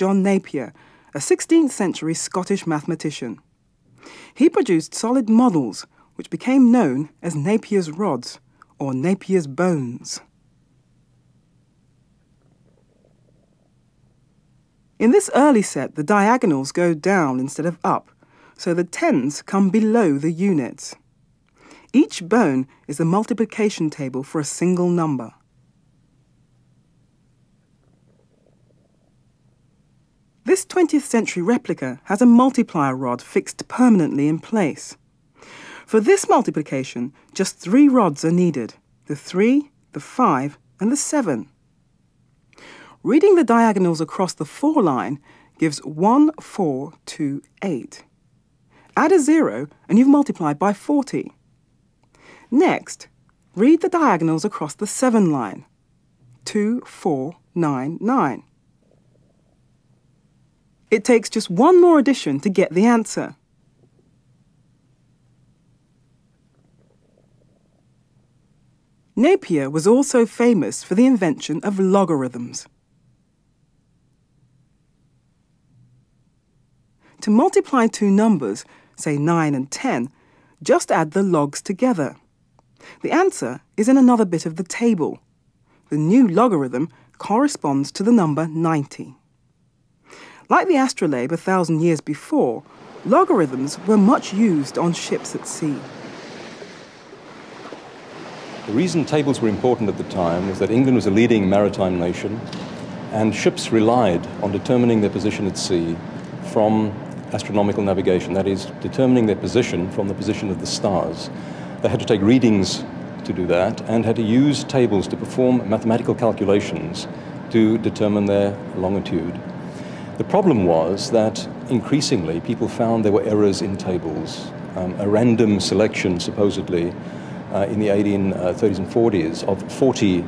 John Napier, a 16th century Scottish mathematician. He produced solid models which became known as Napier's rods or Napier's bones. In this early set, the diagonals go down instead of up, so the tens come below the units. Each bone is a multiplication table for a single number. This 20th century replica has a multiplier rod fixed permanently in place. For this multiplication, just three rods are needed, the 3, the 5 and the 7. Reading the diagonals across the 4 line gives 1, 4, 2, 8. Add a 0 and you've multiplied by 40. Next, read the diagonals across the 7 line. 2, 4, 9, 9. It takes just one more addition to get the answer. Napier was also famous for the invention of logarithms. To multiply two numbers, say 9 and 10, just add the logs together. The answer is in another bit of the table. The new logarithm corresponds to the number 90. Like the astrolabe a thousand years before, logarithms were much used on ships at sea. The reason tables were important at the time was that England was a leading maritime nation, and ships relied on determining their position at sea from astronomical navigation, that is, determining their position from the position of the stars. They had to take readings to do that and had to use tables to perform mathematical calculations to determine their longitude. The problem was that increasingly people found there were errors in tables. Um, a random selection, supposedly, uh, in the 1830s and 40s of 40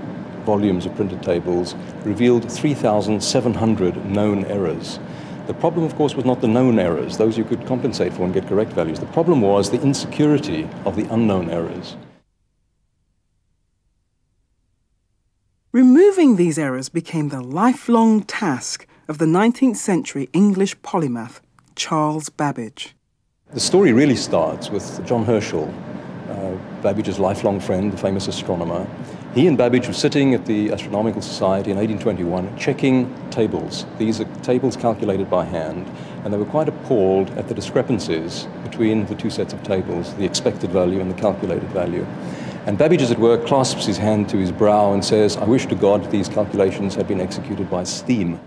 volumes of printed tables revealed 3,700 known errors. The problem, of course, was not the known errors, those you could compensate for and get correct values. The problem was the insecurity of the unknown errors. Removing these errors became the lifelong task of the 19th century English polymath, Charles Babbage. The story really starts with John Herschel, uh, Babbage's lifelong friend, the famous astronomer. He and Babbage were sitting at the Astronomical Society in 1821 checking tables. These are tables calculated by hand, and they were quite appalled at the discrepancies between the two sets of tables, the expected value and the calculated value. And Babbage, as it were, clasps his hand to his brow and says, I wish to God these calculations had been executed by steam.